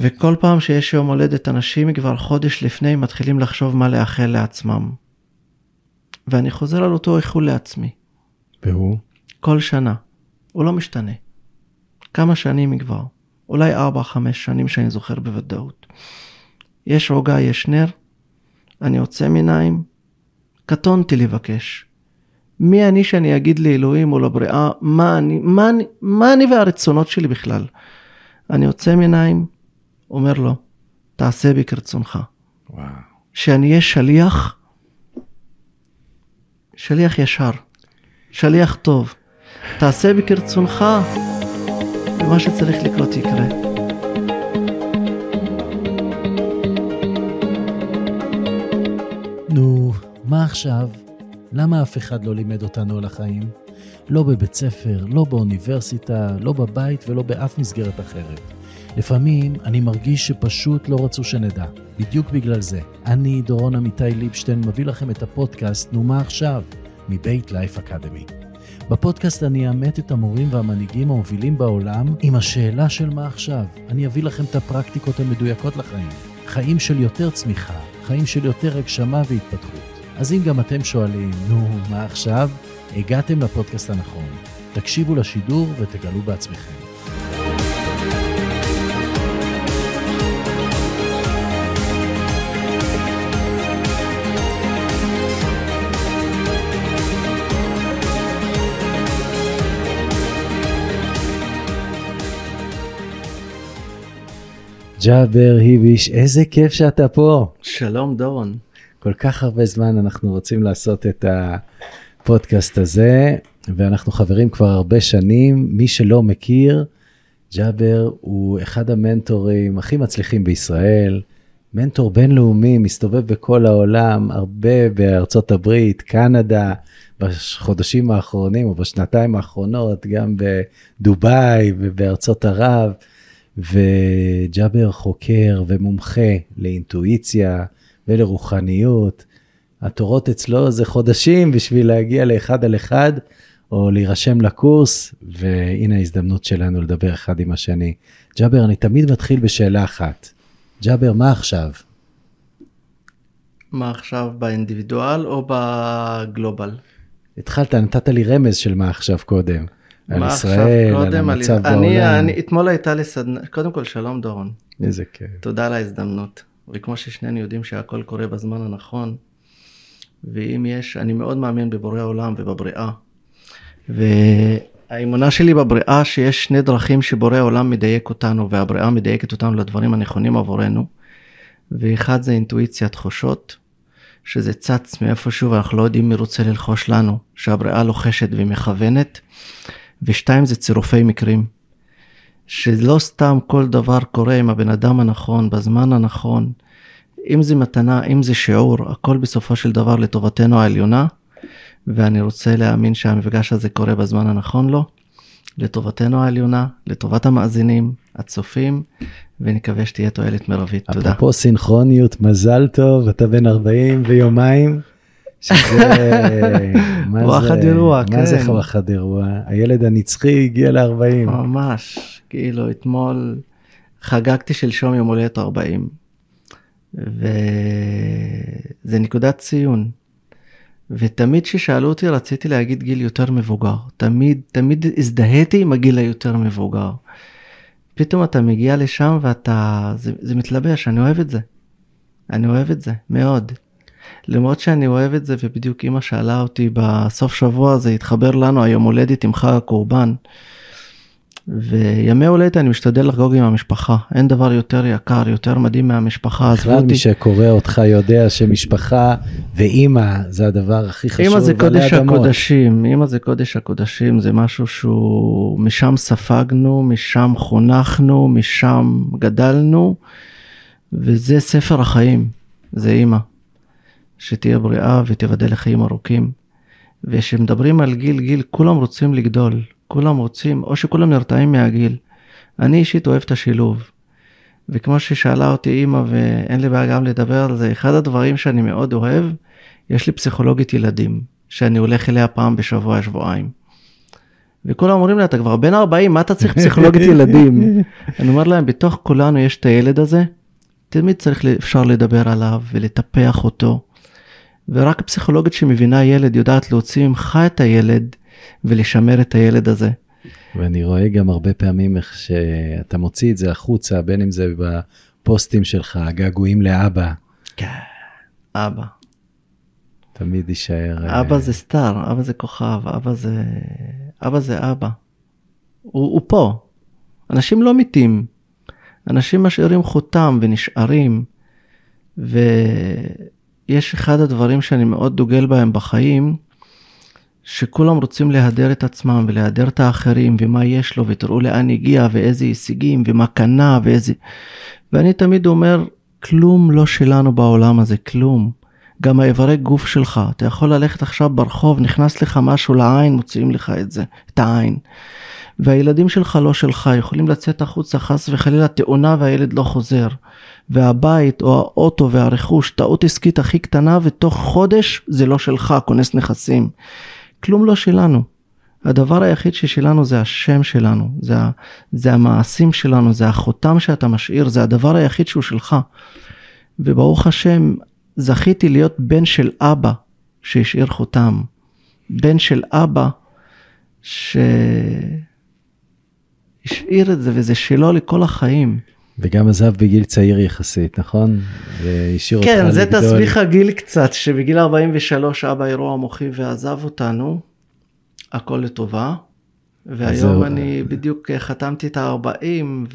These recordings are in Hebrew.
וכל פעם שיש יום הולדת אנשים כבר חודש לפני מתחילים לחשוב מה לאחל לעצמם. ואני חוזר על אותו איחול לעצמי. והוא? כל שנה. הוא לא משתנה. כמה שנים כבר. אולי 4-5 שנים שאני זוכר בוודאות. יש רוגע, יש נר, אני עוצם עיניים, קטונתי לבקש. מי אני שאני אגיד לאלוהים או לבריאה מה אני, מה אני, מה אני והרצונות שלי בכלל. אני עוצם עיניים, אומר לו, תעשה בי כרצונך. וואו. שאני אהיה שליח, שליח ישר, שליח טוב. תעשה בי כרצונך, ומה שצריך לקרות יקרה. נו, מה עכשיו? למה אף אחד לא לימד אותנו על החיים? לא בבית ספר, לא באוניברסיטה, לא בבית ולא באף מסגרת אחרת. לפעמים אני מרגיש שפשוט לא רצו שנדע. בדיוק בגלל זה. אני, דורון עמיתי ליבשטיין, מביא לכם את הפודקאסט "נו מה עכשיו?" מבית לייף אקדמי. בפודקאסט אני אאמת את המורים והמנהיגים המובילים בעולם עם השאלה של מה עכשיו. אני אביא לכם את הפרקטיקות המדויקות לחיים. חיים של יותר צמיחה, חיים של יותר הגשמה והתפתחות. אז אם גם אתם שואלים, נו, מה עכשיו? הגעתם לפודקאסט הנכון. תקשיבו לשידור ותגלו בעצמכם. ג'אבר היביש, איזה כיף שאתה פה. שלום דורון. כל כך הרבה זמן אנחנו רוצים לעשות את הפודקאסט הזה, ואנחנו חברים כבר הרבה שנים. מי שלא מכיר, ג'אבר הוא אחד המנטורים הכי מצליחים בישראל, מנטור בינלאומי, מסתובב בכל העולם, הרבה בארצות הברית, קנדה, בחודשים האחרונים או בשנתיים האחרונות, גם בדובאי ובארצות ערב. וג'אבר חוקר ומומחה לאינטואיציה ולרוחניות. התורות אצלו זה חודשים בשביל להגיע לאחד על אחד או להירשם לקורס, והנה ההזדמנות שלנו לדבר אחד עם השני. ג'אבר, אני תמיד מתחיל בשאלה אחת. ג'אבר, מה עכשיו? מה עכשיו באינדיבידואל או בגלובל? התחלת, נתת לי רמז של מה עכשיו קודם. על ישראל, על? המצב אני, בעולם. אני, אתמול הייתה לי סדנה, קודם כל שלום דורון, איזה כיף. תודה על ההזדמנות. וכמו ששנינו יודעים שהכל קורה בזמן הנכון, ואם יש, אני מאוד מאמין בבורא עולם ובבריאה. והאמונה שלי בבריאה שיש שני דרכים שבורא עולם מדייק אותנו והבריאה מדייקת אותנו לדברים הנכונים עבורנו. ואחד זה אינטואיציה תחושות, שזה צץ מאיפשהו ואנחנו לא יודעים מי רוצה ללחוש לנו, שהבריאה לוחשת ומכוונת. ושתיים זה צירופי מקרים. שלא סתם כל דבר קורה עם הבן אדם הנכון, בזמן הנכון. אם זה מתנה, אם זה שיעור, הכל בסופו של דבר לטובתנו העליונה. ואני רוצה להאמין שהמפגש הזה קורה בזמן הנכון לו, לטובתנו העליונה, לטובת המאזינים, הצופים, ונקווה שתהיה תועלת מרבית. תודה. אפרופו סינכרוניות, מזל טוב, אתה בן 40 ויומיים. שזה, מה וואחד זה, אירוע, מה זה כן. וואחד אירוע? הילד הנצחי הגיע ל-40. ממש, כאילו אתמול חגגתי שלשום יום הולדת 40. וזה נקודת ציון. ותמיד כששאלו אותי רציתי להגיד גיל יותר מבוגר. תמיד, תמיד הזדהיתי עם הגיל היותר מבוגר. פתאום אתה מגיע לשם ואתה, זה, זה מתלבש, אני אוהב את זה. אני אוהב את זה, מאוד. למרות שאני אוהב את זה, ובדיוק אמא שאלה אותי בסוף שבוע הזה, התחבר לנו היום הולדת עם חג הקורבן. וימי הולדת אני משתדל לחגוג עם המשפחה, אין דבר יותר יקר, יותר מדהים מהמשפחה, בכלל. מי שקורא אותך יודע שמשפחה ואימא זה הדבר הכי חשוב. אמא זה קודש אדמות. הקודשים, אמא זה קודש הקודשים, זה משהו שהוא, משם ספגנו, משם חונכנו, משם גדלנו, וזה ספר החיים, זה אמא. שתהיה בריאה ותיבדל לחיים ארוכים. וכשמדברים על גיל, גיל, כולם רוצים לגדול, כולם רוצים, או שכולם נרתעים מהגיל. אני אישית אוהב את השילוב. וכמו ששאלה אותי אימא, ואין לי בעיה גם לדבר על זה, אחד הדברים שאני מאוד אוהב, יש לי פסיכולוגית ילדים, שאני הולך אליה פעם בשבוע, שבועיים. וכולם אומרים לי, אתה כבר בן 40, מה אתה צריך פסיכולוגית ילדים? אני אומר להם, בתוך כולנו יש את הילד הזה, תמיד צריך, אפשר לדבר עליו ולטפח אותו. ורק פסיכולוגית שמבינה ילד יודעת להוציא ממך את הילד ולשמר את הילד הזה. ואני רואה גם הרבה פעמים איך שאתה מוציא את זה החוצה, בין אם זה בפוסטים שלך, געגועים לאבא. כן, אבא. תמיד יישאר... אבא זה סטאר, אבא זה כוכב, אבא זה... אבא זה אבא. הוא, הוא פה. אנשים לא מתים. אנשים משאירים חותם ונשארים. ויש אחד הדברים שאני מאוד דוגל בהם בחיים, שכולם רוצים להדר את עצמם ולהדר את האחרים ומה יש לו ותראו לאן הגיע ואיזה הישגים ומה קנה ואיזה... ואני תמיד אומר, כלום לא שלנו בעולם הזה, כלום. גם האיברי גוף שלך, אתה יכול ללכת עכשיו ברחוב, נכנס לך משהו לעין, מוציאים לך את זה, את העין. והילדים שלך לא שלך, יכולים לצאת החוצה חס וחלילה תאונה והילד לא חוזר. והבית או האוטו והרכוש, טעות עסקית הכי קטנה ותוך חודש זה לא שלך, כונס נכסים. כלום לא שלנו. הדבר היחיד ששלנו זה השם שלנו, זה, זה המעשים שלנו, זה החותם שאתה משאיר, זה הדבר היחיד שהוא שלך. וברוך השם, זכיתי להיות בן של אבא שהשאיר חותם. בן של אבא שהשאיר את זה וזה שלו לכל החיים. וגם עזב בגיל צעיר יחסית, נכון? והשאיר כן, אותך לגדול. כן, זה תסביך הגיל קצת, שבגיל 43 אבא אירוע מוחי ועזב אותנו, הכל לטובה. והיום אני בדיוק חתמתי את ה-40,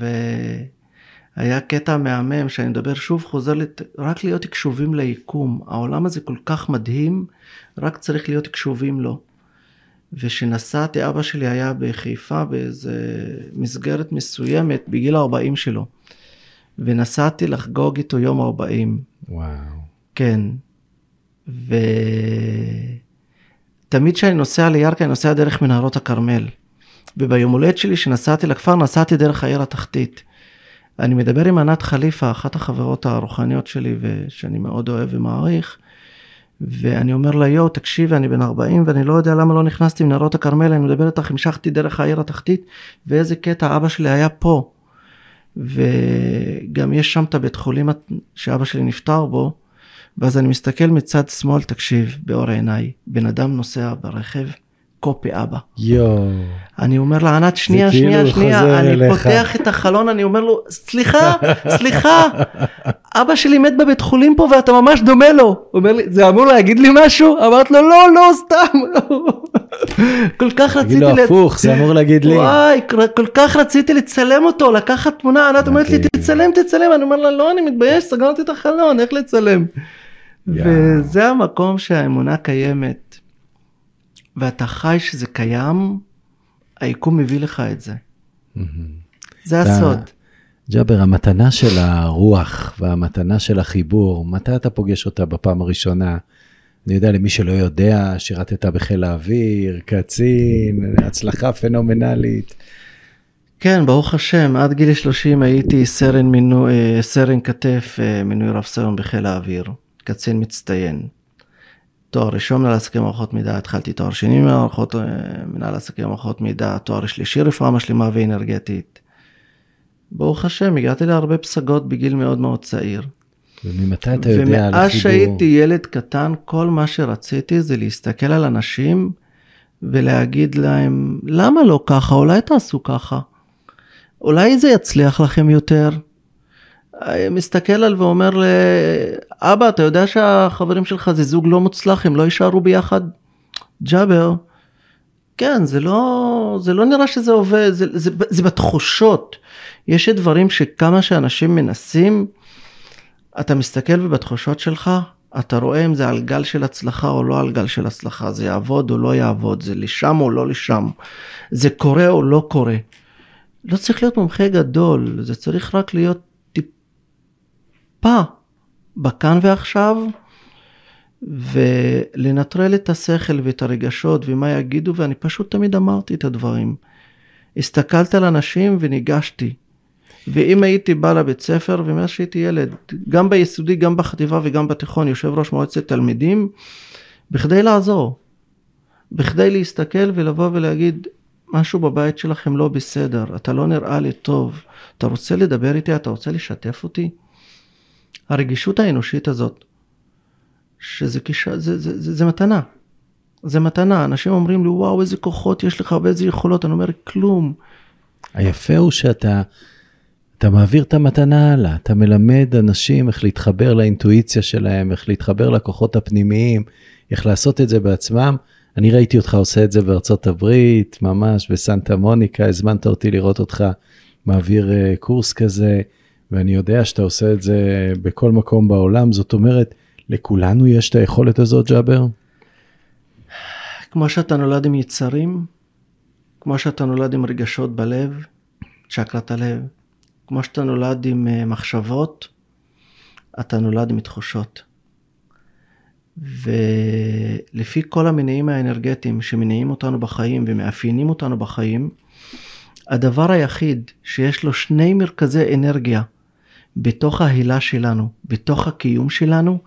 והיה קטע מהמם שאני מדבר שוב, חוזר לת... רק להיות קשובים ליקום. העולם הזה כל כך מדהים, רק צריך להיות קשובים לו. וכשנסעתי, אבא שלי היה בחיפה באיזה מסגרת מסוימת בגיל 40 שלו. ונסעתי לחגוג איתו יום 40. וואו. כן. ותמיד כשאני נוסע לירכא, אני נוסע דרך מנהרות הכרמל. וביום הולדת שלי, כשנסעתי לכפר, נסעתי דרך העיר התחתית. אני מדבר עם ענת חליפה, אחת החברות הרוחניות שלי, ושאני מאוד אוהב ומעריך, ואני אומר לה, יואו, תקשיבי, אני בן 40 ואני לא יודע למה לא נכנסתי מנהרות הכרמל, אני מדבר איתך, המשכתי דרך העיר התחתית, ואיזה קטע, אבא שלי היה פה. וגם יש שם את הבית חולים שאבא שלי נפטר בו, ואז אני מסתכל מצד שמאל, תקשיב, באור עיניי, בן אדם נוסע ברכב, קופי אבא. יואו. אני אומר לה, ענת, שנייה, שנייה, כאילו שנייה, אני אליך. פותח את החלון, אני אומר לו, סליחה, סליחה, אבא שלי מת בבית חולים פה ואתה ממש דומה לו. הוא אומר לי, זה אמור להגיד לי משהו? אמרת לו, לא, לא, סתם. כל כך רציתי... תגיד לו הפוך, זה אמור להגיד לי. וואי, כל כך רציתי לצלם אותו, לקחת תמונה, ענת אומרת לי, תצלם, תצלם, אני אומר לה, לא, אני מתבייש, סגרתי את החלון, איך לצלם? וזה המקום שהאמונה קיימת. ואתה חי שזה קיים, היקום מביא לך את זה. זה הסוד. ג'אבר, המתנה של הרוח והמתנה של החיבור, מתי אתה פוגש אותה בפעם הראשונה? אני יודע, למי שלא יודע, שירתת בחיל האוויר, קצין, הצלחה פנומנלית. כן, ברוך השם, עד גיל 30 הייתי סרן, מינו, אה, סרן כתף, אה, מינוי רב סרן בחיל האוויר, קצין מצטיין. תואר ראשון מנהל עסקי מערכות מידע, התחלתי תואר שני במערכות אה, מנהל עסקי מערכות מידע, תואר שלישי רפואה משלימה ואנרגטית. ברוך השם, הגעתי להרבה פסגות בגיל מאוד מאוד צעיר. וממתי אתה יודע על החיבור? ומאז שהייתי ילד קטן, כל מה שרציתי זה להסתכל על אנשים ולהגיד להם, למה לא ככה? אולי תעשו ככה. אולי זה יצליח לכם יותר. מסתכל על ואומר לאבא, אתה יודע שהחברים שלך זה זוג לא מוצלח, הם לא יישארו ביחד? ג'אבר, כן, זה לא, זה לא נראה שזה עובד, זה, זה, זה, זה בתחושות. יש דברים שכמה שאנשים מנסים, אתה מסתכל ובתחושות שלך, אתה רואה אם זה על גל של הצלחה או לא על גל של הצלחה, זה יעבוד או לא יעבוד, זה לשם או לא לשם, זה קורה או לא קורה. לא צריך להיות מומחה גדול, זה צריך רק להיות טיפה בכאן ועכשיו, ולנטרל את השכל ואת הרגשות ומה יגידו, ואני פשוט תמיד אמרתי את הדברים. הסתכלת על אנשים וניגשתי. ואם הייתי בא לבית ספר, ומאז שהייתי ילד, גם ביסודי, גם בחטיבה וגם בתיכון, יושב ראש מועצת תלמידים, בכדי לעזור. בכדי להסתכל ולבוא ולהגיד, משהו בבית שלכם לא בסדר, אתה לא נראה לי טוב, אתה רוצה לדבר איתי, אתה רוצה לשתף אותי? הרגישות האנושית הזאת, שזה כיש... זה, זה, זה, זה, זה מתנה. זה מתנה, אנשים אומרים לי, וואו, איזה כוחות יש לך ואיזה יכולות, אני אומר, כלום. היפה הוא שאתה אתה מעביר את המתנה הלאה, אתה מלמד אנשים איך להתחבר לאינטואיציה שלהם, איך להתחבר לכוחות הפנימיים, איך לעשות את זה בעצמם. אני ראיתי אותך עושה את זה בארצות הברית, ממש בסנטה מוניקה, הזמנת אותי לראות אותך מעביר uh, קורס כזה, ואני יודע שאתה עושה את זה בכל מקום בעולם, זאת אומרת, לכולנו יש את היכולת הזאת, ג'אבר? כמו שאתה נולד עם יצרים, כמו שאתה נולד עם רגשות בלב, צ'קרת הלב, כמו שאתה נולד עם אה, מחשבות, אתה נולד עם תחושות. ולפי כל המניעים האנרגטיים שמניעים אותנו בחיים ומאפיינים אותנו בחיים, הדבר היחיד שיש לו שני מרכזי אנרגיה בתוך ההילה שלנו, בתוך הקיום שלנו,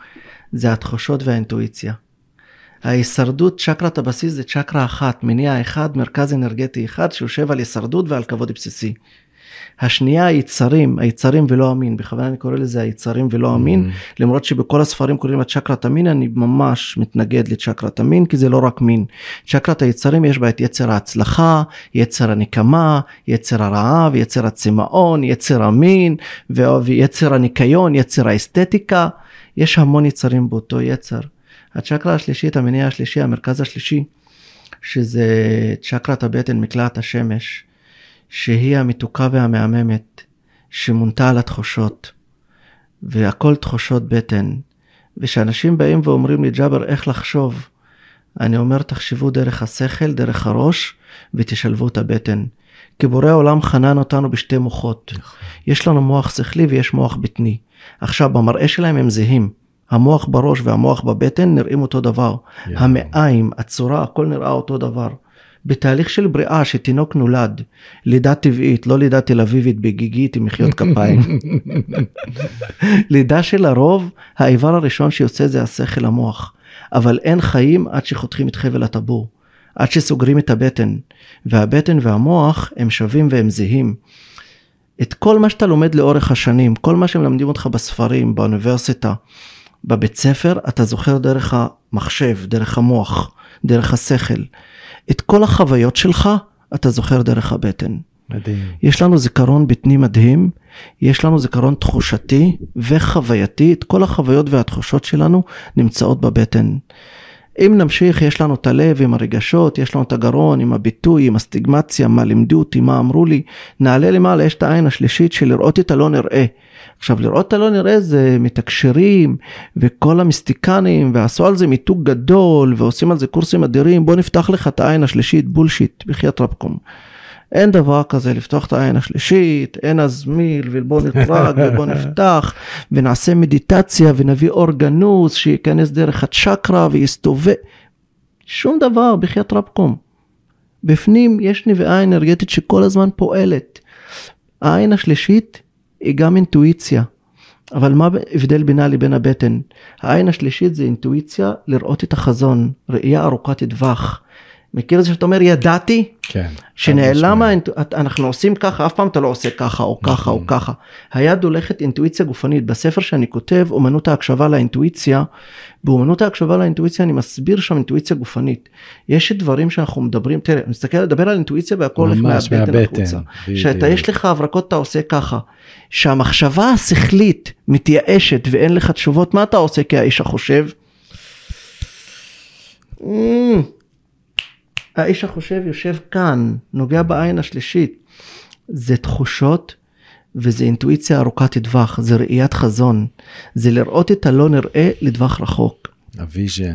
זה התחושות והאינטואיציה. ההישרדות, צ'קרת הבסיס זה צ'קרה אחת, מניע אחד, מרכז אנרגטי אחד שיושב על הישרדות ועל כבוד בסיסי. השנייה היצרים, היצרים ולא המין, בכוונה אני קורא לזה היצרים ולא המין, mm-hmm. למרות שבכל הספרים קוראים לה צ'קרת המין, אני ממש מתנגד לצ'קרת המין, כי זה לא רק מין. צ'קרת היצרים יש בה את יצר ההצלחה, יצר הנקמה, יצר הרעב, יצר הצמאון, יצר המין, ויצר הניקיון, יצר האסתטיקה, יש המון יצרים באותו יצר. הצ'קרה השלישית, המניע השלישי, המרכז השלישי, שזה צ'קרת הבטן, מקלעת השמש. שהיא המתוקה והמהממת, שמונתה על התחושות, והכל תחושות בטן. ושאנשים באים ואומרים לי, ג'אבר, איך לחשוב? אני אומר, תחשבו דרך השכל, דרך הראש, ותשלבו את הבטן. כי בורא העולם חנן אותנו בשתי מוחות. נכון. יש לנו מוח שכלי ויש מוח בטני. עכשיו, במראה שלהם הם זהים. המוח בראש והמוח בבטן נראים אותו דבר. המעיים, הצורה, הכל נראה אותו דבר. בתהליך של בריאה שתינוק נולד, לידה טבעית, לא לידה תל אביבית בגיגית עם מחיאות כפיים. לידה שלרוב, האיבר הראשון שיוצא זה השכל המוח, אבל אין חיים עד שחותכים את חבל הטבור, עד שסוגרים את הבטן, והבטן והמוח הם שווים והם זהים. את כל מה שאתה לומד לאורך השנים, כל מה שמלמדים אותך בספרים, באוניברסיטה, בבית ספר, אתה זוכר דרך המחשב, דרך המוח, דרך השכל. את כל החוויות שלך אתה זוכר דרך הבטן. מדהים. יש לנו זיכרון בטני מדהים, יש לנו זיכרון תחושתי וחווייתי, את כל החוויות והתחושות שלנו נמצאות בבטן. אם נמשיך, יש לנו את הלב עם הרגשות, יש לנו את הגרון עם הביטוי, עם הסטיגמציה, מה לימדו אותי, מה אמרו לי. נעלה למעלה, יש את העין השלישית של לראות את הלא נראה. עכשיו, לראות את הלא נראה זה מתקשרים, וכל המיסטיקנים, ועשו על זה מיתוג גדול, ועושים על זה קורסים אדירים, בוא נפתח לך את העין השלישית, בולשיט, בחייאת רבקום. אין דבר כזה לפתוח את העין השלישית, אין אז מיל, ובוא נטרג ובוא נפתח ונעשה מדיטציה ונביא אורגנוס שייכנס דרך הצ'קרה ויסתובב. שום דבר בחייאת רבקום. בפנים יש נביאה אנרגטית שכל הזמן פועלת. העין השלישית היא גם אינטואיציה. אבל מה ההבדל בינה לבין הבטן? העין השלישית זה אינטואיציה לראות את החזון, ראייה ארוכת טווח. מכיר את זה שאתה אומר ידעתי? כן. שנעלם, אנחנו עושים ככה, אף פעם אתה לא עושה ככה או ככה או נכון. ככה. היד הולכת אינטואיציה גופנית. בספר שאני כותב, אומנות ההקשבה לאינטואיציה, באומנות ההקשבה לאינטואיציה אני מסביר שם אינטואיציה גופנית. יש דברים שאנחנו מדברים, תראה, מסתכל, לדבר על אינטואיציה והכל הולך מהבטן החוצה. שאתה יש לך הברקות אתה עושה ככה. שהמחשבה השכלית מתייאשת ואין לך תשובות, מה אתה עושה כאיש החושב? האיש החושב יושב כאן, נוגע בעין השלישית. זה תחושות וזה אינטואיציה ארוכת טווח, זה ראיית חזון, זה לראות את הלא נראה לטווח רחוק. ה vision.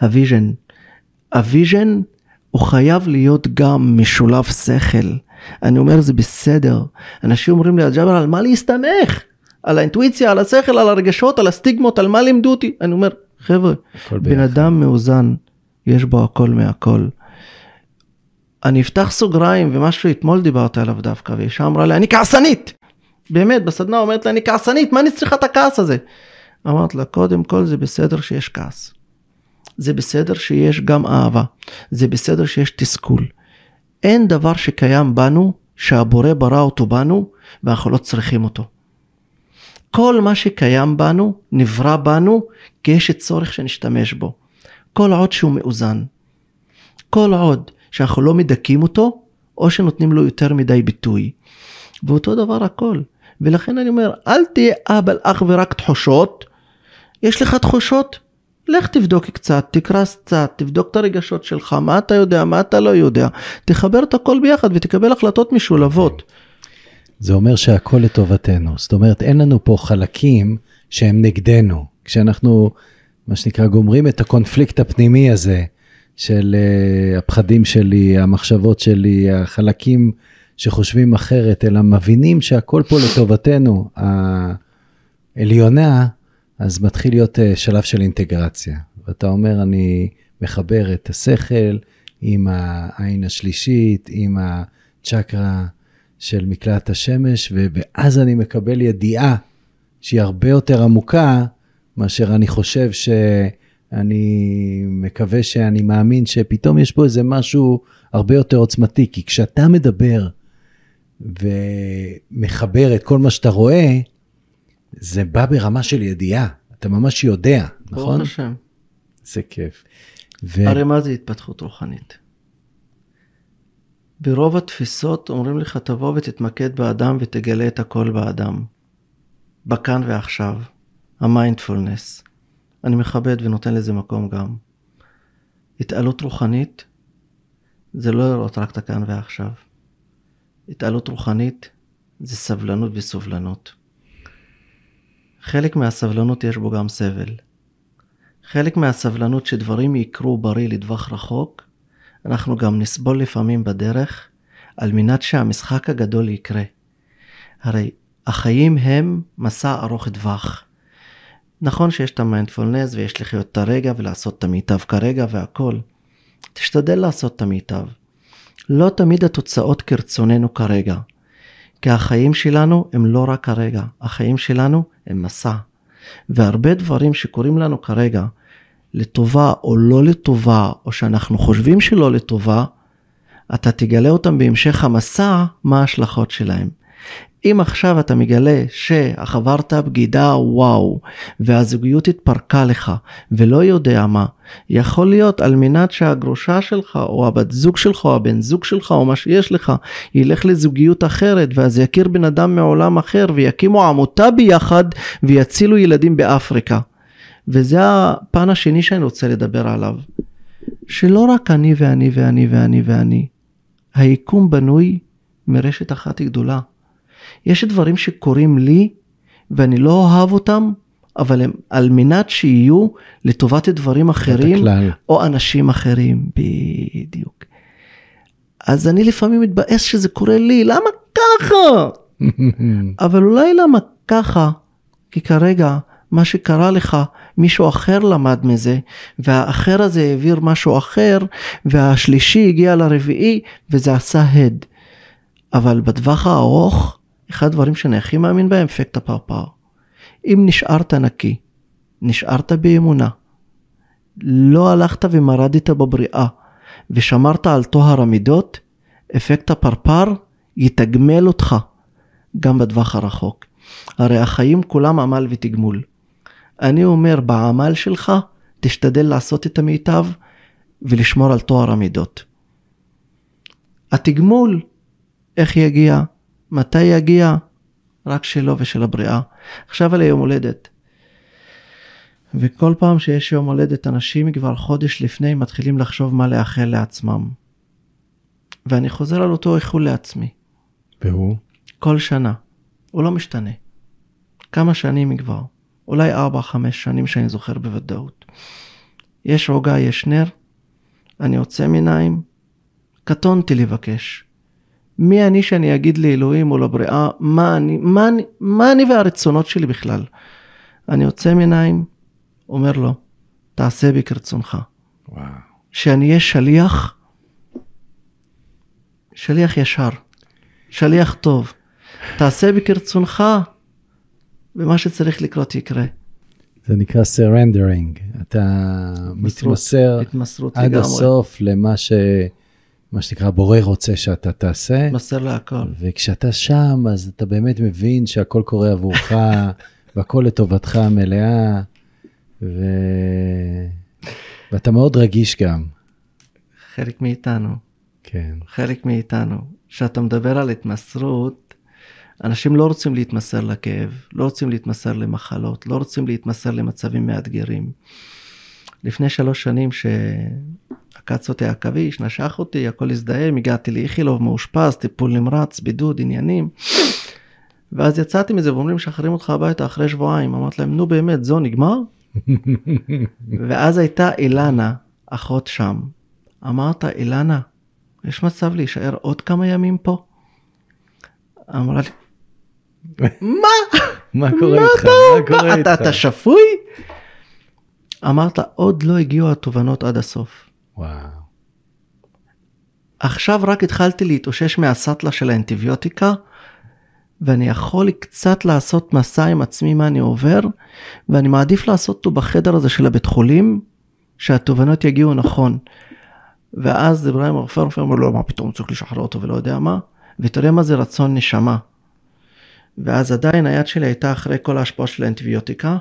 ה vision. ה vision הוא חייב להיות גם משולב שכל. אני אומר זה בסדר. אנשים אומרים לי, ג'אבר, על מה להסתמך? על האינטואיציה, על השכל, על הרגשות, על הסטיגמות, על מה לימדו אותי? אני אומר, חבר'ה, בן אדם מאוזן, יש בו הכל מהכל. אני אפתח סוגריים ומה שאתמול דיברתי עליו דווקא, ואישה אמרה לי, אני כעסנית! באמת, בסדנה אומרת לה, אני כעסנית, מה אני צריכה את הכעס הזה? אמרת לה, קודם כל זה בסדר שיש כעס. זה בסדר שיש גם אהבה. זה בסדר שיש תסכול. אין דבר שקיים בנו שהבורא ברא אותו בנו ואנחנו לא צריכים אותו. כל מה שקיים בנו נברא בנו כי יש צורך שנשתמש בו. כל עוד שהוא מאוזן. כל עוד שאנחנו לא מדכאים אותו או שנותנים לו יותר מדי ביטוי. ואותו דבר הכל. ולכן אני אומר אל תהיה אבל אך ורק תחושות. יש לך תחושות? לך תבדוק קצת, תקרא קצת, תבדוק את הרגשות שלך, מה אתה יודע, מה אתה לא יודע, תחבר את הכל ביחד ותקבל החלטות משולבות. זה אומר שהכל לטובתנו, זאת אומרת אין לנו פה חלקים שהם נגדנו, כשאנחנו מה שנקרא גומרים את הקונפליקט הפנימי הזה של uh, הפחדים שלי, המחשבות שלי, החלקים שחושבים אחרת, אלא מבינים שהכל פה לטובתנו העליונה, אז מתחיל להיות uh, שלב של אינטגרציה. ואתה אומר, אני מחבר את השכל עם העין השלישית, עם הצ'קרה של מקלט השמש, ואז אני מקבל ידיעה שהיא הרבה יותר עמוקה מאשר אני חושב שאני מקווה שאני מאמין שפתאום יש פה איזה משהו הרבה יותר עוצמתי, כי כשאתה מדבר ומחבר את כל מה שאתה רואה, זה בא ברמה של ידיעה, אתה ממש יודע, נכון? ברוך השם. זה כיף. ו... הרי מה זה התפתחות רוחנית? ברוב התפיסות אומרים לך תבוא ותתמקד באדם ותגלה את הכל באדם. בכאן ועכשיו. המיינדפולנס. אני מכבד ונותן לזה מקום גם. התעלות רוחנית זה לא לראות רק את הכאן ועכשיו. התעלות רוחנית זה סבלנות וסובלנות. חלק מהסבלנות יש בו גם סבל. חלק מהסבלנות שדברים יקרו בריא לטווח רחוק, אנחנו גם נסבול לפעמים בדרך על מנת שהמשחק הגדול יקרה. הרי החיים הם מסע ארוך טווח. נכון שיש את המיינדפולנס ויש לחיות את הרגע ולעשות את המיטב כרגע והכל. תשתדל לעשות את המיטב. לא תמיד התוצאות כרצוננו כרגע. כי החיים שלנו הם לא רק הרגע, החיים שלנו הם מסע. והרבה דברים שקורים לנו כרגע, לטובה או לא לטובה, או שאנחנו חושבים שלא לטובה, אתה תגלה אותם בהמשך המסע, מה ההשלכות שלהם. אם עכשיו אתה מגלה שעברת בגידה וואו והזוגיות התפרקה לך ולא יודע מה, יכול להיות על מנת שהגרושה שלך או הבת זוג שלך או הבן זוג שלך או מה שיש לך ילך לזוגיות אחרת ואז יכיר בן אדם מעולם אחר ויקימו עמותה ביחד ויצילו ילדים באפריקה. וזה הפן השני שאני רוצה לדבר עליו. שלא רק אני ואני ואני ואני ואני, היקום בנוי מרשת אחת גדולה. יש דברים שקורים לי ואני לא אוהב אותם, אבל הם על מנת שיהיו לטובת דברים אחרים או אנשים אחרים, בדיוק. אז אני לפעמים מתבאס שזה קורה לי, למה ככה? אבל אולי למה ככה? כי כרגע מה שקרה לך, מישהו אחר למד מזה, והאחר הזה העביר משהו אחר, והשלישי הגיע לרביעי, וזה עשה הד. אבל בטווח הארוך, אחד הדברים שאני הכי מאמין בהם, אפקט הפרפר. אם נשארת נקי, נשארת באמונה, לא הלכת ומרדת בבריאה, ושמרת על טוהר המידות, אפקט הפרפר יתגמל אותך גם בטווח הרחוק. הרי החיים כולם עמל ותגמול. אני אומר, בעמל שלך, תשתדל לעשות את המיטב ולשמור על טוהר המידות. התגמול, איך יגיע? מתי יגיע? רק שלו ושל הבריאה. עכשיו על היום הולדת. וכל פעם שיש יום הולדת אנשים כבר חודש לפני מתחילים לחשוב מה לאחל לעצמם. ואני חוזר על אותו איחול לעצמי. והוא? כל שנה. הוא לא משתנה. כמה שנים כבר. אולי 4-5 שנים שאני זוכר בוודאות. יש עוגה, יש נר, אני עוצם עיניים, קטונתי לבקש. מי אני שאני אגיד לאלוהים או לבריאה מה אני, מה אני, מה אני והרצונות שלי בכלל. אני עוצם עיניים, אומר לו, תעשה בי כרצונך. וואו. שאני אהיה שליח, שליח ישר, שליח טוב. תעשה בי כרצונך, ומה שצריך לקרות יקרה. זה נקרא surrendering, אתה מתמסר עד לגמרי. הסוף למה ש... מה שנקרא, בורא רוצה שאתה תעשה. מסר להכל. וכשאתה שם, אז אתה באמת מבין שהכל קורה עבורך, והכל לטובתך המלאה, ו... ואתה מאוד רגיש גם. חלק מאיתנו, כן. חלק מאיתנו. כשאתה מדבר על התמסרות, אנשים לא רוצים להתמסר לכאב, לא רוצים להתמסר למחלות, לא רוצים להתמסר למצבים מאתגרים. לפני שלוש שנים שעקץ אותי עכביש, נשך אותי, הכל הזדהם, הגעתי לאיכילוב, מאושפז, טיפול נמרץ, בידוד, עניינים. ואז יצאתי מזה ואומרים משחררים אותך הביתה אחרי שבועיים. אמרתי להם, נו באמת, זו נגמר? ואז הייתה אילנה, אחות שם. אמרת, אילנה, יש מצב להישאר עוד כמה ימים פה? אמרה לי, מה? מה קורה איתך? מה קורה איתך? אתה שפוי? אמרת, עוד לא הגיעו התובנות עד הסוף. וואו. עכשיו רק התחלתי להתאושש מהסאטלה של האנטיביוטיקה, ואני יכול קצת לעשות מסע עם עצמי מה אני עובר, ואני מעדיף לעשות אותו בחדר הזה של הבית חולים, שהתובנות יגיעו נכון. ואז אברהים הרופא הרופא אומר לו, מה פתאום צריך לשחרר אותו ולא יודע מה, ותראה מה זה רצון נשמה. ואז עדיין היד שלי הייתה אחרי כל ההשפעה של האנטיביוטיקה.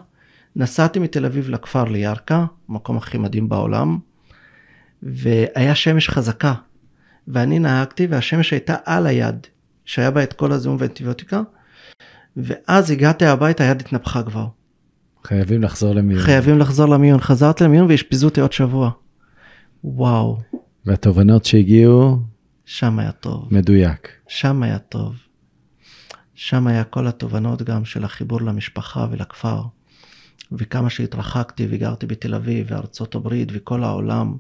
נסעתי מתל אביב לכפר לירכא, המקום הכי מדהים בעולם, והיה שמש חזקה. ואני נהגתי והשמש הייתה על היד, שהיה בה את כל הזיהום והאנטיביוטיקה, ואז הגעתי הביתה, היד התנפחה כבר. חייבים לחזור למיון. חייבים לחזור למיון. חזרתי למיון ואשפזו אותי עוד שבוע. וואו, והתובנות שהגיעו, שם היה טוב. מדויק. שם היה טוב. שם היה כל התובנות גם של החיבור למשפחה ולכפר. וכמה שהתרחקתי וגרתי בתל אביב וארצות הברית וכל העולם.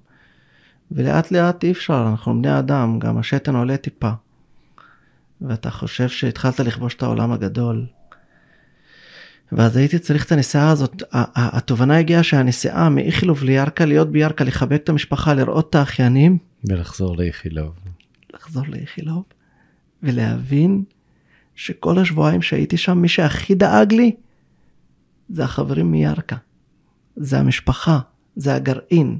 ולאט לאט אי אפשר, אנחנו בני אדם, גם השתן עולה טיפה. ואתה חושב שהתחלת לכבוש את העולם הגדול. ואז הייתי צריך את הנסיעה הזאת, התובנה הגיעה שהנסיעה מאיכילוב לירכא, להיות בירכא, לחבק את המשפחה, לראות את האחיינים, ולחזור לאיכילוב. לחזור לאיכילוב ולהבין שכל השבועיים שהייתי שם, מי שהכי דאג לי זה החברים מירכא. זה המשפחה, זה הגרעין.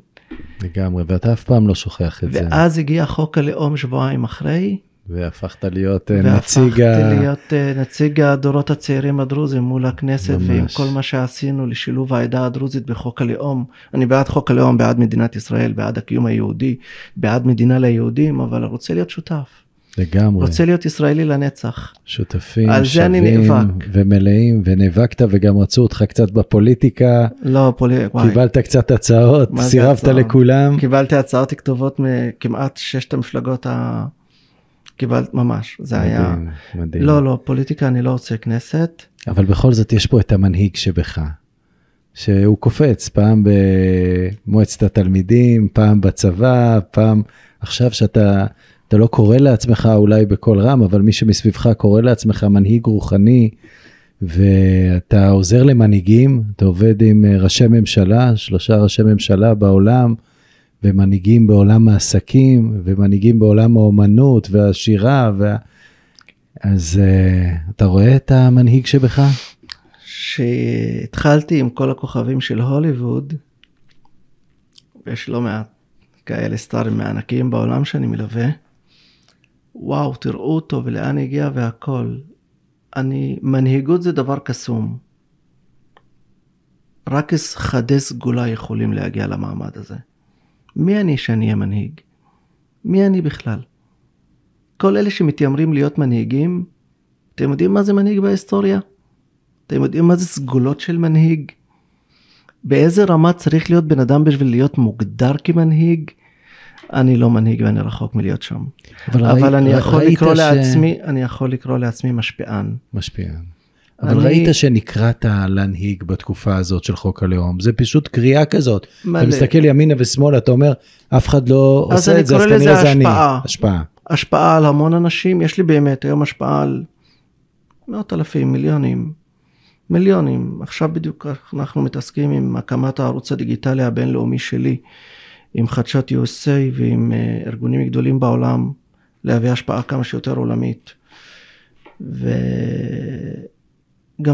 לגמרי, ואתה אף פעם לא שוכח את זה. ואז הגיע חוק הלאום שבועיים אחרי, והפכת להיות אה, נציג ה... והפכתי להיות אה, נציג הדורות הצעירים הדרוזים מול הכנסת, ממש. ועם כל מה שעשינו לשילוב העדה הדרוזית בחוק הלאום. אני בעד חוק הלאום, בעד מדינת ישראל, בעד הקיום היהודי, בעד מדינה ליהודים, אבל רוצה להיות שותף. לגמרי. רוצה להיות ישראלי לנצח. שותפים, שווים. ומלאים, ונאבקת וגם רצו אותך קצת בפוליטיקה, לא, פולי... וואי. קיבלת קצת הצעות, סירבת הצעות? לכולם. קיבלתי הצעות כתובות מכמעט ששת המפלגות ה... קיבלת ממש, זה היה... מדהים, מדהים. לא, לא, פוליטיקה אני לא רוצה כנסת. אבל בכל זאת יש פה את המנהיג שבך, שהוא קופץ פעם במועצת התלמידים, פעם בצבא, פעם עכשיו שאתה אתה לא קורא לעצמך אולי בקול רם, אבל מי שמסביבך קורא לעצמך מנהיג רוחני, ואתה עוזר למנהיגים, אתה עובד עם אה, ראשי ממשלה, שלושה ראשי ממשלה בעולם, ומנהיגים בעולם העסקים, ומנהיגים בעולם האומנות והשירה, וה... אז uh, אתה רואה את המנהיג שבך? שהתחלתי עם כל הכוכבים של הוליווד, ויש לא מעט כאלה סטארים מענקים בעולם שאני מלווה, וואו, תראו אותו ולאן הגיע והכל. אני, מנהיגות זה דבר קסום. רק חדי סגולה יכולים להגיע למעמד הזה. מי אני שאני אהיה מנהיג? מי אני בכלל? כל אלה שמתיימרים להיות מנהיגים, אתם יודעים מה זה מנהיג בהיסטוריה? אתם יודעים מה זה סגולות של מנהיג? באיזה רמה צריך להיות בן אדם בשביל להיות מוגדר כמנהיג? אני לא מנהיג ואני רחוק מלהיות שם. אבל, ראי- אבל אני יכול לקרוא ש- לעצמי, אני יכול לקרוא לעצמי משפיען. משפיען. אבל אני- ראית שנקראת להנהיג בתקופה הזאת של חוק הלאום, זה פשוט קריאה כזאת. מלא. אתה מסתכל ימינה ושמאלה, אתה אומר, אף אחד לא עושה את זה, אז כנראה זה אני. השפעה. השפעה על המון אנשים, יש לי באמת היום השפעה על מאות אלפים, מיליונים, מיליונים. עכשיו בדיוק אנחנו מתעסקים עם הקמת הערוץ הדיגיטלי הבינלאומי שלי, עם חדשות USA ועם אה, ארגונים גדולים בעולם, להביא השפעה כמה שיותר עולמית. וגם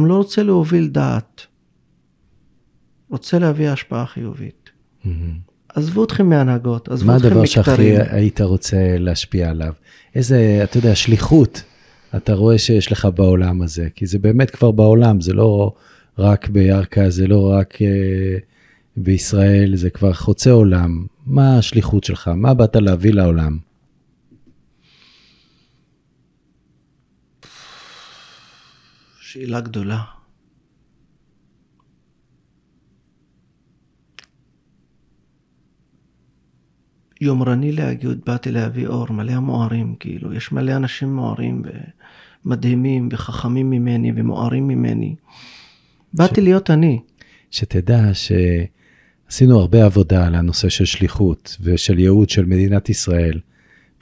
לא רוצה להוביל דעת, רוצה להביא השפעה חיובית. מהמם. עזבו אתכם מהנהגות, עזבו מה אתכם הדבר שהכי. היית רוצה להשפיע עליו? איזה, אתה יודע, שליחות אתה רואה שיש לך בעולם הזה? כי זה באמת כבר בעולם, זה לא רק בירכא, זה לא רק אה, בישראל, זה כבר חוצה עולם. מה השליחות שלך? מה באת להביא לעולם? שאלה גדולה. יומרני להגיד, באתי להביא אור, מלא מוארים, כאילו, יש מלא אנשים מוארים ומדהימים וחכמים ממני ומוארים ממני. באתי להיות אני. שתדע שעשינו הרבה עבודה על הנושא של שליחות ושל ייעוד של מדינת ישראל,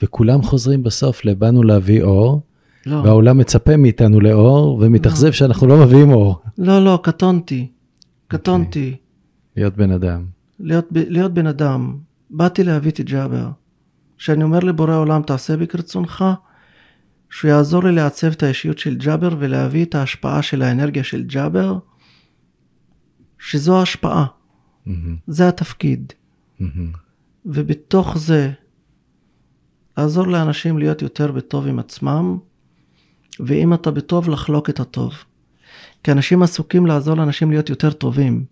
וכולם חוזרים בסוף לבאנו להביא אור, לא, והעולם מצפה מאיתנו לאור, ומתאכזב שאנחנו לא מביאים אור. לא, לא, קטונתי. קטונתי. להיות בן אדם. להיות, להיות בן אדם. באתי להביא את ג'אבר. כשאני אומר לבורא עולם, תעשה בי כרצונך, שהוא יעזור לי לעצב את האישיות של ג'אבר ולהביא את ההשפעה של האנרגיה של ג'אבר, שזו ההשפעה, מהמם, זה התפקיד. מהמם. ובתוך זה, לעזור לאנשים להיות יותר בטוב עם עצמם, ואם אתה בטוב, לחלוק את הטוב. כי אנשים עסוקים לעזור לאנשים להיות יותר טובים.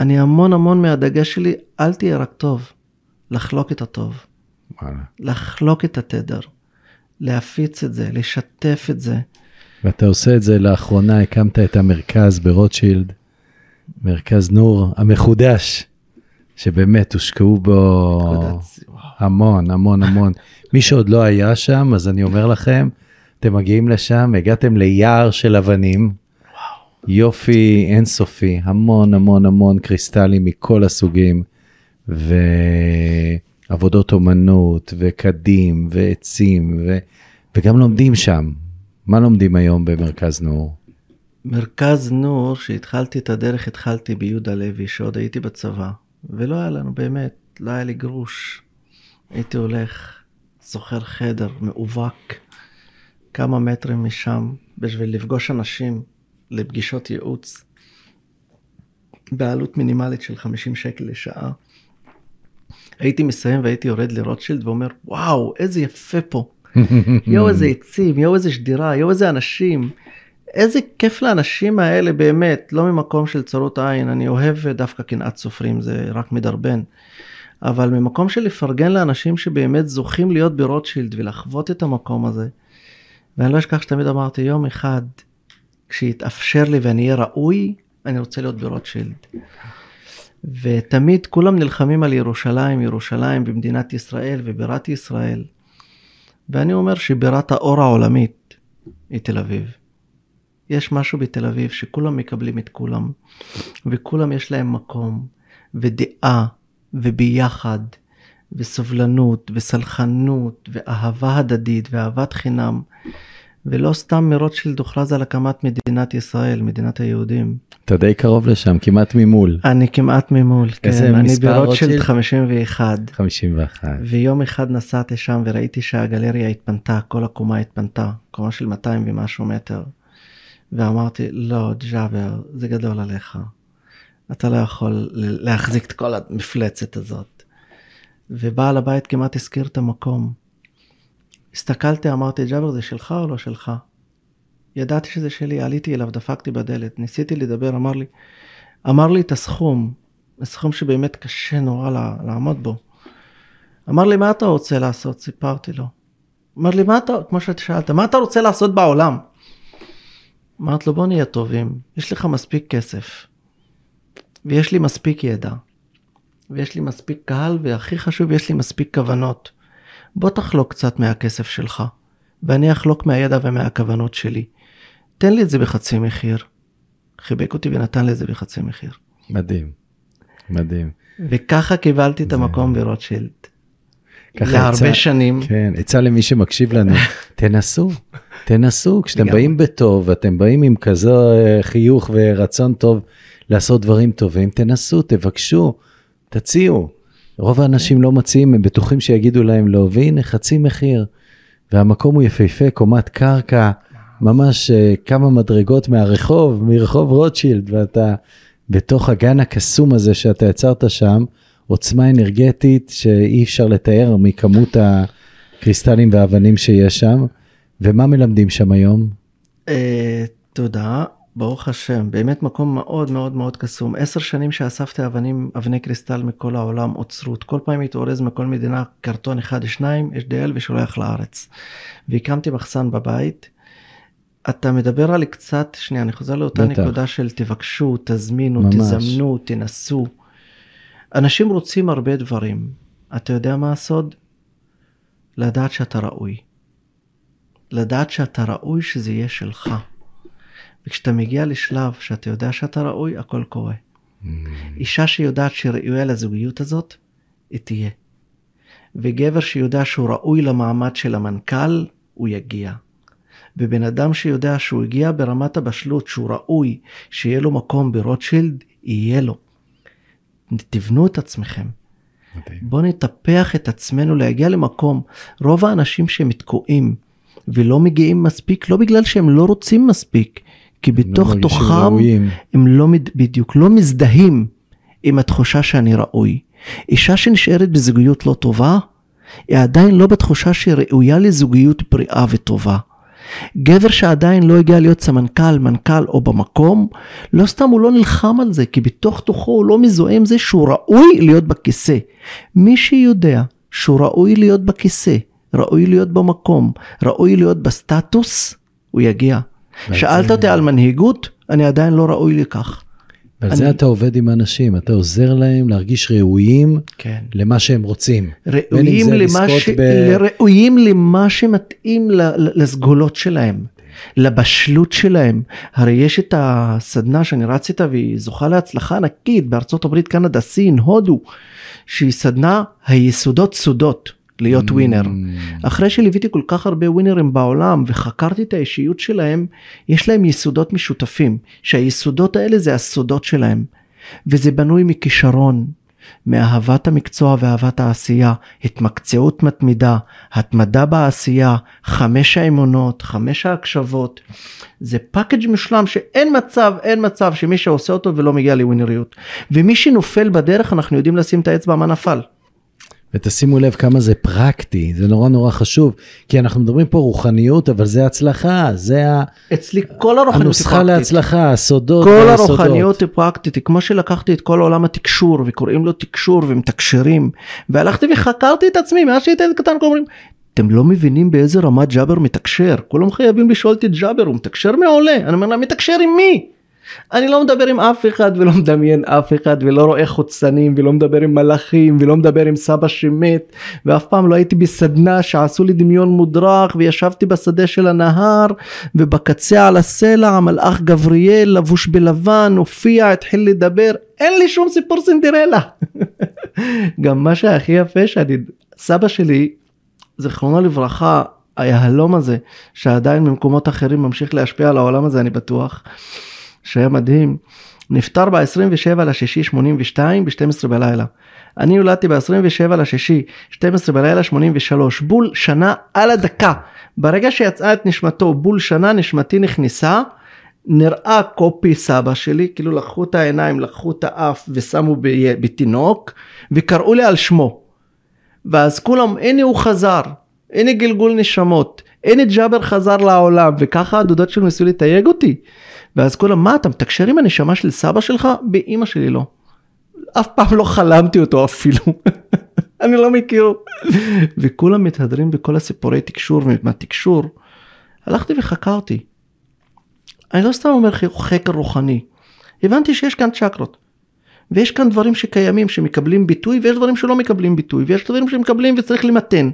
אני המון המון מהדגש שלי, אל תהיה רק טוב, לחלוק את הטוב, וואלה. לחלוק את התדר, להפיץ את זה, לשתף את זה. ואתה עושה את זה לאחרונה, הקמת את המרכז ברוטשילד, מרכז נור המחודש, שבאמת הושקעו בו. המון, המון, המון. מי שעוד לא היה שם, אז אני אומר לכם, אתם מגיעים לשם, הגעתם ליער של אבנים, יופי אינסופי, המון המון המון קריסטלים מכל הסוגים, ועבודות אומנות, וקדים, ועצים, ו... וגם לומדים שם. מה לומדים היום במרכז נור? מרכז נור, שהתחלתי את הדרך, התחלתי ביהודה לוי, שעוד הייתי בצבא, ולא היה לנו באמת, לא היה לי גרוש. הייתי הולך, שוכר חדר מאובק, כמה מטרים משם, בשביל לפגוש אנשים לפגישות ייעוץ, בעלות מינימלית של 50 שקל לשעה. הייתי מסיים והייתי יורד לרוטשילד ואומר, וואו, איזה יפה פה. יואו, איזה עצים, יואו, איזה שדירה, יואו, איזה אנשים. איזה כיף לאנשים האלה באמת, לא ממקום של צרות עין, אני אוהב דווקא קנאת סופרים, זה רק מדרבן. אבל ממקום של לפרגן לאנשים שבאמת זוכים להיות ברוטשילד ולחוות את המקום הזה. ואני לא אשכח שתמיד אמרתי, יום אחד, כשיתאפשר לי ואני אהיה ראוי, אני רוצה להיות ברוטשילד. ותמיד כולם נלחמים על ירושלים, ירושלים במדינת ישראל ובירת ישראל. ואני אומר שבירת האור העולמית היא תל אביב. יש משהו בתל אביב שכולם מקבלים את כולם, וכולם יש להם מקום, ודעה, וביחד, וסובלנות, וסלחנות, ואהבה הדדית, ואהבת חינם, ולא סתם מרוטשילד הוכרז על הקמת מדינת ישראל, מדינת היהודים. אתה די קרוב לשם, כמעט ממול. אני כמעט ממול, כן, אני ברוטשילד רוטשילד? 51. 51. ויום אחד נסעתי שם וראיתי שהגלריה התפנתה, כל הקומה התפנתה, קומה של 200 ומשהו מטר. ואמרתי, לא, ג'אבר, זה גדול עליך. אתה לא יכול להחזיק את כל המפלצת הזאת. ובעל הבית כמעט הזכיר את המקום. הסתכלתי, אמרתי, ג'אבר, זה שלך או לא שלך? ידעתי שזה שלי, עליתי אליו, דפקתי בדלת, ניסיתי לדבר, אמר לי, אמר לי את הסכום, הסכום שבאמת קשה נורא לעמוד בו. אמר לי, מה אתה רוצה לעשות? סיפרתי לו. אמר לי, מה אתה, כמו שאתה שאלת, מה אתה רוצה לעשות בעולם? אמרתי לו, בוא נהיה טובים, יש לך מספיק כסף, ויש לי מספיק ידע, ויש לי מספיק קהל, והכי חשוב, יש לי מספיק כוונות. בוא תחלוק קצת מהכסף שלך, ואני אחלוק מהידע ומהכוונות שלי. תן לי את זה בחצי מחיר. חיבק אותי ונתן לי את זה בחצי מחיר. מדהים, מדהים. וככה קיבלתי את המקום ברוטשילד. להרבה עצה- שנים. כן, עצה למי שמקשיב לנו, תנסו, תנסו, כשאתם לגמרי. באים בטוב, ואתם באים עם כזה אה, חיוך ורצון טוב לעשות דברים טובים, תנסו, תבקשו, תציעו. רוב האנשים לא מציעים, הם בטוחים שיגידו להם לא, והנה חצי מחיר, והמקום הוא יפהפה, קומת קרקע, ממש אה, כמה מדרגות מהרחוב, מרחוב רוטשילד, ואתה בתוך הגן הקסום הזה שאתה יצרת שם, עוצמה אנרגטית שאי אפשר לתאר מכמות הקריסטלים והאבנים שיש שם. ומה מלמדים שם היום? אה, תודה, ברוך השם, באמת מקום מאוד מאוד מאוד קסום. עשר שנים שאספתי אבנים, אבני קריסטל מכל העולם, אוצרות. כל פעם הייתי אורז מכל מדינה קרטון אחד, שניים, יש דייל ושולח לארץ. והקמתי מחסן בבית. אתה מדבר על קצת, שנייה, אני חוזר לאותה בטח. נקודה של תבקשו, תזמינו, ממש. תזמנו, תנסו. אנשים רוצים הרבה דברים. אתה יודע מה הסוד? לדעת שאתה ראוי. לדעת שאתה ראוי שזה יהיה שלך. וכשאתה מגיע לשלב שאתה יודע שאתה ראוי, הכל קורה. אישה שיודעת שהיא ראויה לזוגיות הזאת, היא תהיה. וגבר שיודע שהוא ראוי למעמד של המנכ"ל, הוא יגיע. ובן אדם שיודע שהוא הגיע ברמת הבשלות, שהוא ראוי, שיהיה לו מקום ברוטשילד, יהיה לו. תבנו את עצמכם. מדהים. בואו נטפח את עצמנו להגיע למקום. רוב האנשים שהם תקועים ולא מגיעים מספיק, לא בגלל שהם לא רוצים מספיק, כי לא בתוך מרגישים תוכם ראויים. הם לא, בדיוק, לא מזדהים עם התחושה שאני ראוי. אישה שנשארת בזוגיות לא טובה, היא עדיין לא בתחושה שהיא ראויה לזוגיות בריאה וטובה. גבר שעדיין לא הגיע להיות סמנכ"ל, מנכ"ל או במקום, לא סתם הוא לא נלחם על זה, כי בתוך תוכו הוא לא מזוהה עם זה שהוא ראוי להיות בכיסא. מי שיודע שהוא ראוי להיות בכיסא, ראוי להיות במקום, ראוי להיות בסטטוס, הוא יגיע. ועל שאלת זה- אותי על מנהיגות, אני עדיין לא ראוי לכך. ועל זה אני- אתה עובד עם אנשים, אתה עוזר להם להרגיש ראויים כן. למה שהם רוצים. ראויים זה למה, ש... ב- ראויים למה שמתאים לסגולות שלהם, לבשלות שלהם. הרי יש את הסדנה שאני רץ איתה והיא זוכה להצלחה ענקית בארצות הברית, קנדה, סין, הודו, שהיא סדנה היסודות סודות להיות ווינר. אחרי שליוויתי כל כך הרבה ווינרים בעולם וחקרתי את האישיות שלהם, יש להם יסודות משותפים, שהיסודות האלה זה הסודות שלהם. וזה בנוי מכישרון, מאהבת המקצוע ואהבת העשייה, התמקצעות מתמידה, התמדה בעשייה, חמש האמונות, חמש ההקשבות. זה פאקג' מושלם שאין מצב, אין מצב שמי שעושה אותו ולא מגיע לווינריות. ומי שנופל בדרך אנחנו יודעים לשים את האצבע מה נפל. ותשימו לב כמה זה פרקטי, זה נורא נורא חשוב, כי אנחנו מדברים פה רוחניות, אבל זה הצלחה, זה ה- אצלי כל הרוחניות היא הנוסחה פרקטית. להצלחה, הסודות כל והיסודות. הרוחניות היא פרקטית, כמו שלקחתי את כל עולם התקשור וקוראים לו תקשור ומתקשרים והלכתי וחקרתי את עצמי מאז שהייתי קטן אומרים אתם לא מבינים באיזה רמה ג'אבר מתקשר כולם חייבים לשאול אותי ג'אבר הוא מתקשר מעולה אני אומר להם מתקשר עם מי? אני לא מדבר עם אף אחד ולא מדמיין אף אחד ולא רואה חוצנים ולא מדבר עם מלאכים ולא מדבר עם סבא שמת ואף פעם לא הייתי בסדנה שעשו לי דמיון מודרך וישבתי בשדה של הנהר ובקצה על הסלע המלאך גבריאל לבוש בלבן הופיע התחיל לדבר אין לי שום סיפור סינדרלה. גם מה שהכי יפה שאני סבא שלי זיכרונו לברכה היהלום הזה שעדיין במקומות אחרים ממשיך להשפיע על העולם הזה אני בטוח. שהיה מדהים, נפטר ב-27 לשישי 82 ב-12 בלילה. אני נולדתי ב-27 לשישי 12 בלילה 83, בול שנה על הדקה. ברגע שיצאה את נשמתו, בול שנה נשמתי נכנסה, נראה קופי סבא שלי, כאילו לקחו את העיניים, לקחו את האף ושמו בתינוק, וקראו לי על שמו. ואז כולם, הנה הוא חזר, הנה גלגול נשמות, הנה ג'אבר חזר לעולם, וככה הדודות שלו ניסו לתייג אותי. ואז כולם, מה אתה מתקשר עם הנשמה של סבא שלך? באימא שלי לא. אף פעם לא חלמתי אותו אפילו. אני לא מכיר. וכולם מתהדרים בכל הסיפורי תקשור ומהתקשור. הלכתי וחקרתי. אני לא סתם אומר חקר רוחני. הבנתי שיש כאן צ'קרות. ויש כאן דברים שקיימים שמקבלים ביטוי ויש דברים שלא מקבלים ביטוי ויש דברים שמקבלים וצריך למתן.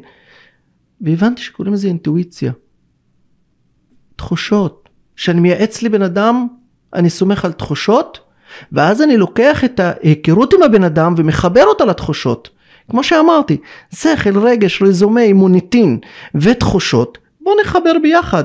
והבנתי שקוראים לזה אינטואיציה. תחושות. שאני מייעץ לבן אדם, אני סומך על תחושות, ואז אני לוקח את ההיכרות עם הבן אדם ומחבר אותה לתחושות. כמו שאמרתי, שכל, רגש, רזומי, מוניטין ותחושות, בואו נחבר ביחד.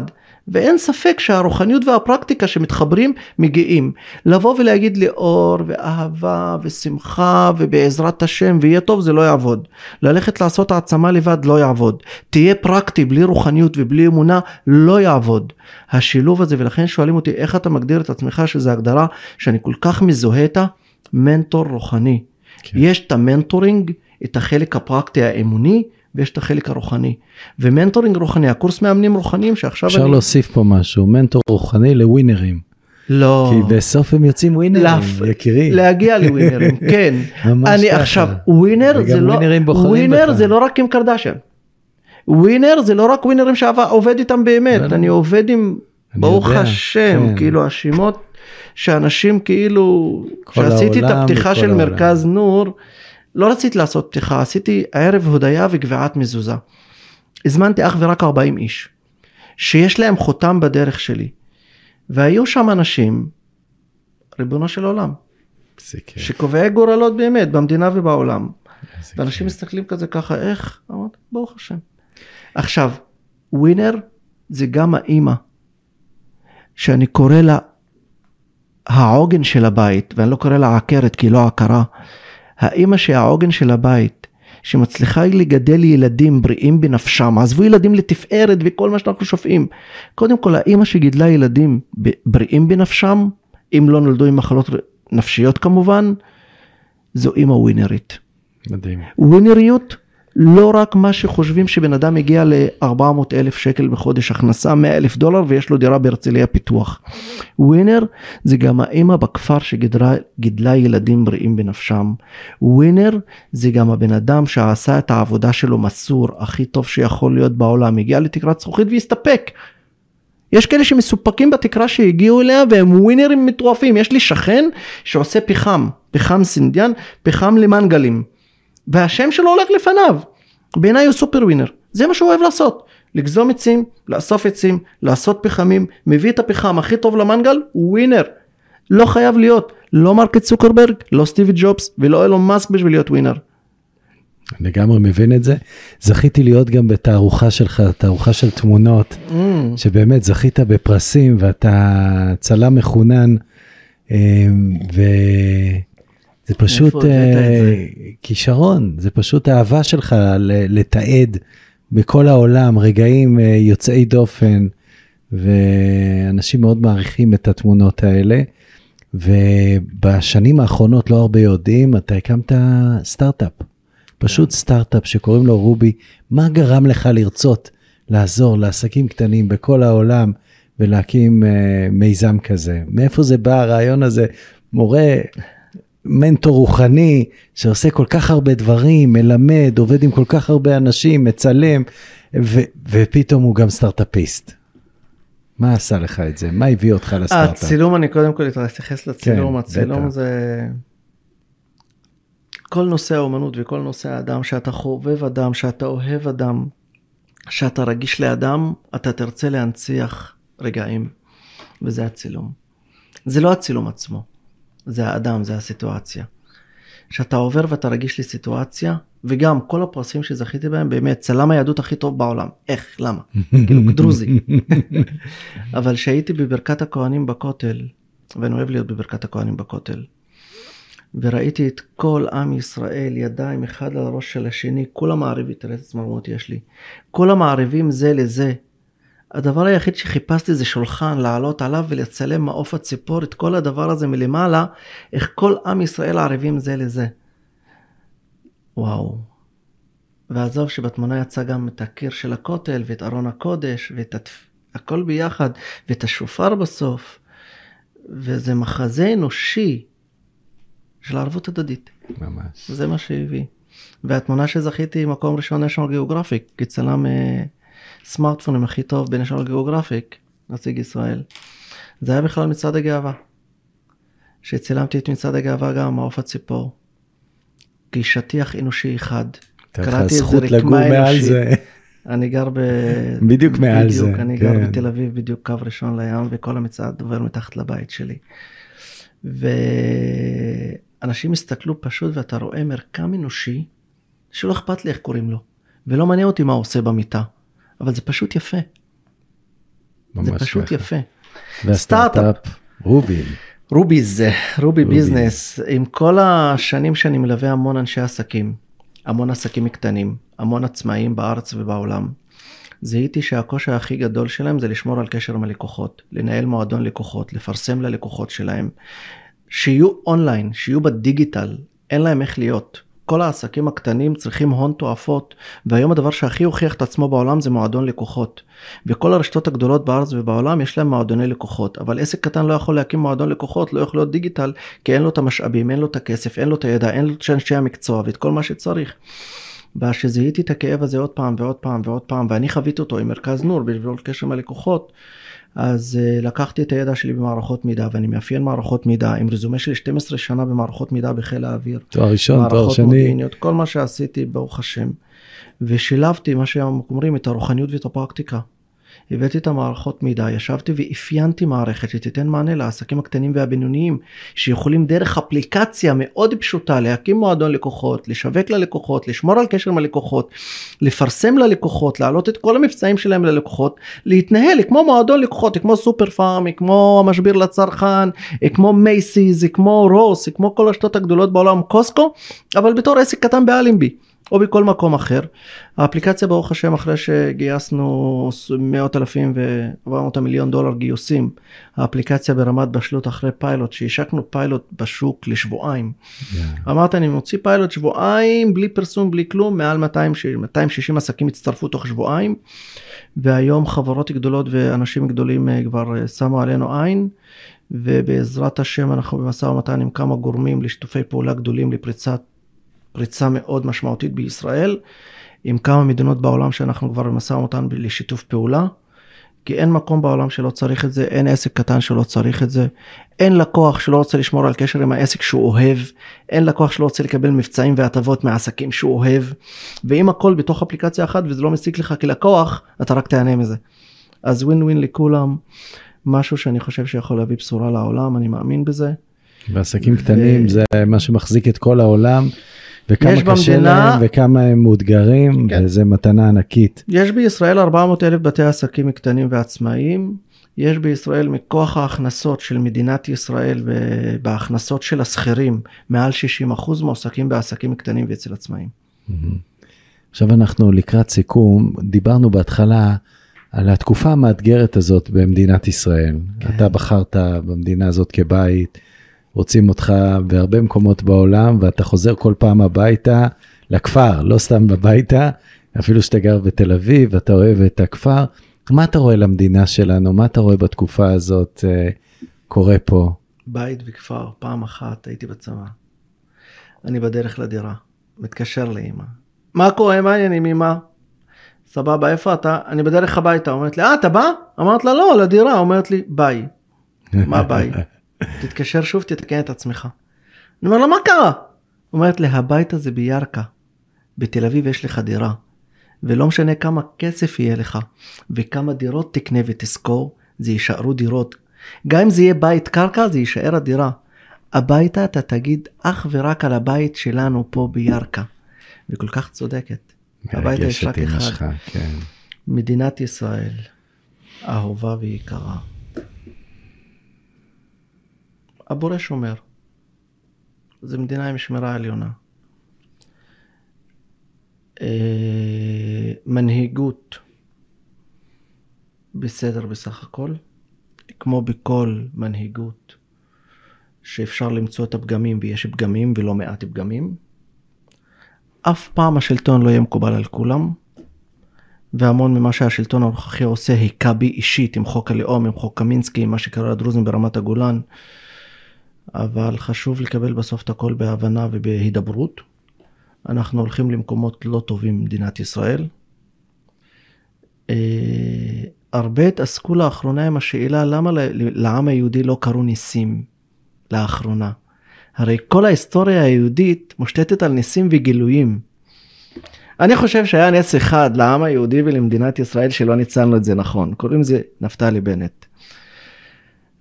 ואין ספק שהרוחניות והפרקטיקה שמתחברים מגיעים. לבוא ולהגיד לי אור ואהבה ושמחה ובעזרת השם ויהיה טוב זה לא יעבוד. ללכת לעשות העצמה לבד לא יעבוד. תהיה פרקטי בלי רוחניות ובלי אמונה לא יעבוד. השילוב הזה ולכן שואלים אותי איך אתה מגדיר את עצמך שזה הגדרה שאני כל כך מזוהה איתה מנטור רוחני. כן. יש את ה mentoring, את החלק הפרקטי האמוני, ויש את החלק הרוחני. ו mentoring רוחני, הקורס מאמנים רוחניים שעכשיו אפשר אני... להוסיף פה משהו, מנטור רוחני לווינרים. לא. כי בסוף הם יוצאים ווינרים, להפ- יקירי. להגיע לווינרים, כן. ממש אני ככה. עכשיו, ווינר זה לא, ווינרים בוחרים ווינר. זה לא רק עם קרדשן. ווינר זה לא רק ווינרים שעובד איתם באמת. אני עובד עם, ברוך השם, כן. כאילו השמות שאנשים כאילו, כשעשיתי את הפתיחה של העולם. מרכז נור, לא רציתי לעשות פתיחה, עשיתי ערב הודיה וגביעת מזוזה. הזמנתי אך ורק 40 איש, שיש להם חותם בדרך שלי. והיו שם אנשים, ריבונו של עולם, שקובעי גורלות באמת במדינה ובעולם. ואנשים. מסתכלים כזה ככה, איך? אמרתי, ברוך השם. עכשיו, ווינר זה גם האימא, שאני קורא לה העוגן של הבית, ואני לא קורא לה עקרת כי היא לא עקרה. האימא שהיא העוגן של הבית, שמצליחה לגדל ילדים בריאים בנפשם, עזבו ילדים לתפארת וכל מה שאנחנו שופעים. קודם כל, האימא שגידלה ילדים בריאים בנפשם, אם לא נולדו עם מחלות נפשיות כמובן, זו אימא ווינרית. מדהים. ווינריות לא רק מה שחושבים שבן אדם הגיע ל-400 אלף שקל בחודש הכנסה 100 אלף דולר ויש לו דירה בהרצליה פיתוח. ווינר זה גם האמא בכפר שגידלה גידלה ילדים בריאים בנפשם. ווינר זה גם הבן אדם שעשה את העבודה שלו מסור הכי טוב שיכול להיות בעולם הגיע לתקרת זכוכית והסתפק. יש כאלה שמסופקים בתקרה שהגיעו אליה והם ווינרים מטורפים יש לי שכן שעושה פחם פחם سنديان פחם למנגלים והשם שלו הולך לפניו בעיניי הוא סופר ווינר זה מה שהוא אוהב לעשות לגזום עצים לאסוף עצים לעשות פחמים מביא את הפחם הכי טוב למנגל הוא ווינר לא חייב להיות לא מארק צוקרברג לא סטיב ג'ובס ולא אילון מאסק בשביל להיות ווינר. לגמרי מבין את זה. זכיתי להיות גם בתערוכה שלך, תערוכה של תמונות, Mm. שבאמת זכית בפרסים ואתה צלם מחונן, אה, וזה פשוט זה? אה, כישרון, זה פשוט אהבה שלך לתעד בכל העולם רגעים אה, יוצאי דופן, ואנשים מאוד מעריכים את התמונות האלה. ובשנים האחרונות, לא הרבה יודעים, אתה הקמת סטארט-אפ. פשוט סטארט-אפ שקוראים לו רובי. מה גרם לך לרצות לעזור לעסקים קטנים בכל העולם ולהקים uh, מיזם כזה? מאיפה זה בא הרעיון הזה? מורה, מנטור רוחני, שעושה כל כך הרבה דברים, מלמד, עובד עם כל כך הרבה אנשים, מצלם, ו- ופתאום הוא גם סטארט-אפיסט. מה עשה לך את זה? מה הביא אותך לסטארט-אפ? הצילום אני קודם כל אתייחס לצילום, כן, הצילום בטח. זה כל נושא האומנות וכל נושא האדם שאתה חובב אדם שאתה אוהב אדם שאתה רגיש לאדם אתה תרצה להנציח רגעים וזה הצילום. זה לא הצילום עצמו זה האדם זה הסיטואציה. שאתה עובר ואתה רגיש לסיטואציה וגם כל הפרסים שזכיתי בהם באמת צלם היהדות הכי טוב בעולם? איך? למה? כאילו דרוזי. אבל כשהייתי בברכת הכהנים בכותל, ואני אוהב להיות בברכת הכהנים בכותל, וראיתי את כל עם ישראל ידיים אחד על הראש של השני, כולם מערבים, תראה איזה צמרמורת יש לי, כולם מערבים זה לזה. הדבר היחיד שחיפשתי זה שולחן לעלות עליו ולצלם מעוף הציפור את כל הדבר הזה מלמעלה, איך כל עם ישראל ערבים זה לזה. וואו. ועזוב שבתמונה יצא גם את הקיר של הכותל ואת ארון הקודש ואת התפ... הכל ביחד ואת השופר בסוף. וזה מחזה אנושי של ערבות הדדית. ממש. זה מה שהביא. והתמונה שזכיתי מקום ראשון national geographic כצלם אה, סמארטפונים הכי טוב ב-national geographic נציג ישראל. זה היה בכלל מצעד הגאווה. שצילמתי את מצעד הגאווה גם מעוף הציפור. כשטיח אנושי אחד. קראתי את זה רקמה אנושית. אני גר ב... בדיוק מעל בדיוק, זה, אני גר כן. בתל אביב בדיוק קו ראשון לים וכל המצעד עובר מתחת לבית שלי. ואנשים הסתכלו פשוט ואתה רואה מרקם אנושי שלא אכפת לי איך קוראים לו ולא מעניין אותי מה הוא עושה במיטה אבל זה פשוט יפה זה פשוט ככה. יפה. והסטארט-אפ. רוביז רובי רובי. ביזנס עם כל השנים שאני מלווה המון אנשי עסקים המון עסקים קטנים המון עצמאים בארץ ובעולם. זיהיתי שהקושי הכי גדול שלהם זה לשמור על קשר עם הלקוחות לנהל מועדון לקוחות לפרסם ללקוחות שלהם שיהיו אונליין שיהיו בדיגיטל אין להם איך להיות. כל העסקים הקטנים צריכים הון תועפות, והיום הדבר שהכי הוכיח את עצמו בעולם זה מועדון לקוחות. וכל הרשתות הגדולות בארץ ובעולם יש להם מועדוני לקוחות, אבל עסק קטן לא יכול להקים מועדון לקוחות, לא יכול להיות דיגיטל, כי אין לו את המשאבים, אין לו את הכסף, אין לו את הידע, אין לו את אנשי המקצוע ואת כל מה שצריך. וכשזיהיתי את הכאב הזה עוד פעם ועוד פעם ועוד פעם, ואני חוויתי אותו עם מרכז נור בשביל קשר עם הלקוחות, אז uh, לקחתי את הידע שלי במערכות מידע ואני מאפיין מערכות מידע עם רזומה של 12 שנה במערכות מידע בחיל האוויר. תואר ראשון, תואר שני. מודיעיניות, כל מה שעשיתי ברוך השם. ושילבתי מה שאומרים את הרוחניות ואת הפרקטיקה. הבאתי את המערכות מידע, ישבתי ואפיינתי מערכת שתיתן מענה לעסקים הקטנים והבינוניים, שיכולים דרך אפליקציה מאוד פשוטה להקים מועדון לקוחות, לשווק ללקוחות, לשמור על קשר עם הלקוחות, לפרסם ללקוחות, להעלות את כל המבצעים שלהם ללקוחות, להתנהל כמו מועדון לקוחות, כמו סופר פארם, כמו המשביר לצרכן, כמו מייסיס, כמו רוס, כמו כל הרשתות הגדולות בעולם, קוסטקו, אבל בתור עסק קטן באלנבי. או בכל מקום אחר. האפליקציה ברוך השם אחרי שגייסנו מאות אלפים ועברנו את המיליון דולר גיוסים, האפליקציה ברמת בשלות אחרי פיילוט, שהשקנו פיילוט בשוק לשבועיים. Yeah. אמרתי אני מוציא פיילוט שבועיים בלי פרסום בלי כלום, מעל 200, 260 עסקים הצטרפו תוך שבועיים, והיום חברות גדולות ואנשים גדולים אה, כבר אה, שמו עלינו עין. ובעזרת השם אנחנו במשא ומתן עם כמה גורמים לשיתופי פעולה גדולים לפריצת פריצה מאוד משמעותית בישראל, עם כמה מדינות בעולם שאנחנו כבר במשא ומתן לשיתוף פעולה. כי אין מקום בעולם שלא צריך את זה, אין עסק קטן שלא צריך את זה, אין לקוח שלא רוצה לשמור על קשר עם העסק שהוא אוהב, אין לקוח שלא רוצה לקבל מבצעים והטבות מעסקים שהוא אוהב, ואם הכל בתוך אפליקציה אחת וזה לא מסיק לך כלקוח, אתה רק תהנה מזה. אז ווין ווין לכולם, משהו שאני חושב שיכול להביא בשורה לעולם, אני מאמין בזה. ועסקים קטנים ו... זה מה שמחזיק את כל העולם. וכמה קשה במדינה, להם וכמה הם מאותגרים, כן. וזה מתנה ענקית. יש בישראל 400 אלף בתי עסקים קטנים ועצמאיים. יש בישראל מכוח ההכנסות של מדינת ישראל ובהכנסות של השכירים, מעל 60 אחוז מועסקים בעסקים קטנים ואצל עצמאים. עכשיו אנחנו לקראת סיכום, דיברנו בהתחלה על התקופה המאתגרת הזאת במדינת ישראל. כן. אתה בחרת במדינה הזאת כבית. רוצים אותך בהרבה מקומות בעולם, ואתה חוזר כל פעם הביתה לכפר, לא סתם הביתה, אפילו שאתה גר בתל אביב, אתה אוהב את הכפר. מה אתה רואה למדינה שלנו? מה אתה רואה בתקופה הזאת אה, קורה פה? בית וכפר, פעם אחת הייתי בצבא. אני בדרך לדירה, מתקשר לאמא. מה קורה, מה העניינים אמא? סבבה, איפה אתה? אני בדרך הביתה. אומרת לי, אה, אתה בא? אמרת לה, לא, לדירה. אומרת לי, ביי. מה ביי? תתקשר שוב, תתקן את עצמך. אני אומר לה, מה קרה? אומרת לי, הבית הזה בירכא, בתל אביב יש לך דירה, ולא משנה כמה כסף יהיה לך, וכמה דירות תקנה ותשכור, זה יישארו דירות. גם אם זה יהיה בית קרקע, זה יישאר הדירה. הביתה אתה תגיד אך ורק על הבית שלנו פה בירכא. וכל כך צודקת. הביתה יש רק אחד. כן. מדינת ישראל, אהובה ויקרה. הבורא שומר. זו מדינה עם שמירה עליונה. אה, מנהיגות בסדר בסך הכל, כמו בכל מנהיגות שאפשר למצוא את הפגמים ויש פגמים ולא מעט פגמים. אף פעם השלטון לא יהיה מקובל על כולם, והמון ממה שהשלטון הנוכחי עושה היכה בי אישית עם חוק הלאום, עם חוק קמינסקי, עם מה שקרה לדרוזים ברמת הגולן. אבל חשוב לקבל בסוף את הכל בהבנה ובהידברות. אנחנו הולכים למקומות לא טובים במדינת ישראל. Uh, הרבה התעסקו לאחרונה עם השאלה למה לעם היהודי לא קרו ניסים לאחרונה. הרי כל ההיסטוריה היהודית מושתתת על ניסים וגילויים. אני חושב שהיה נס אחד לעם היהודי ולמדינת ישראל שלא ניצלנו את זה נכון, קוראים לזה נפתלי בנט.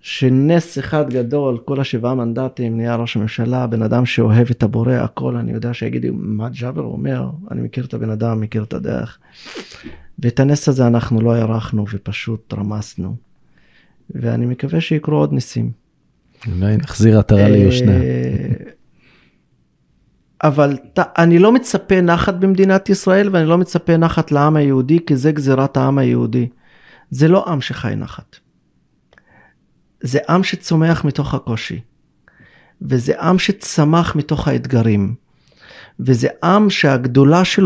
שנס אחד גדול, כל השבעה מנדטים, נהיה ראש הממשלה, בן אדם שאוהב את הבורא, הכל, אני יודע שיגידו, מה ג'אבר אומר? אני מכיר את הבן אדם, מכיר את הדרך. ואת הנס הזה אנחנו לא הערכנו ופשוט רמסנו. ואני מקווה שיקרו עוד ניסים. אולי נחזיר עטרה אה, ליושנה. אבל אני לא מצפה נחת במדינת ישראל ואני לא מצפה נחת לעם היהודי, כי זה גזירת העם היהודי. זה לא עם שחי נחת. זה עם שצומח מתוך הקושי. וזה עם שצמח מתוך האתגרים. וזה עם שהגדולה שלו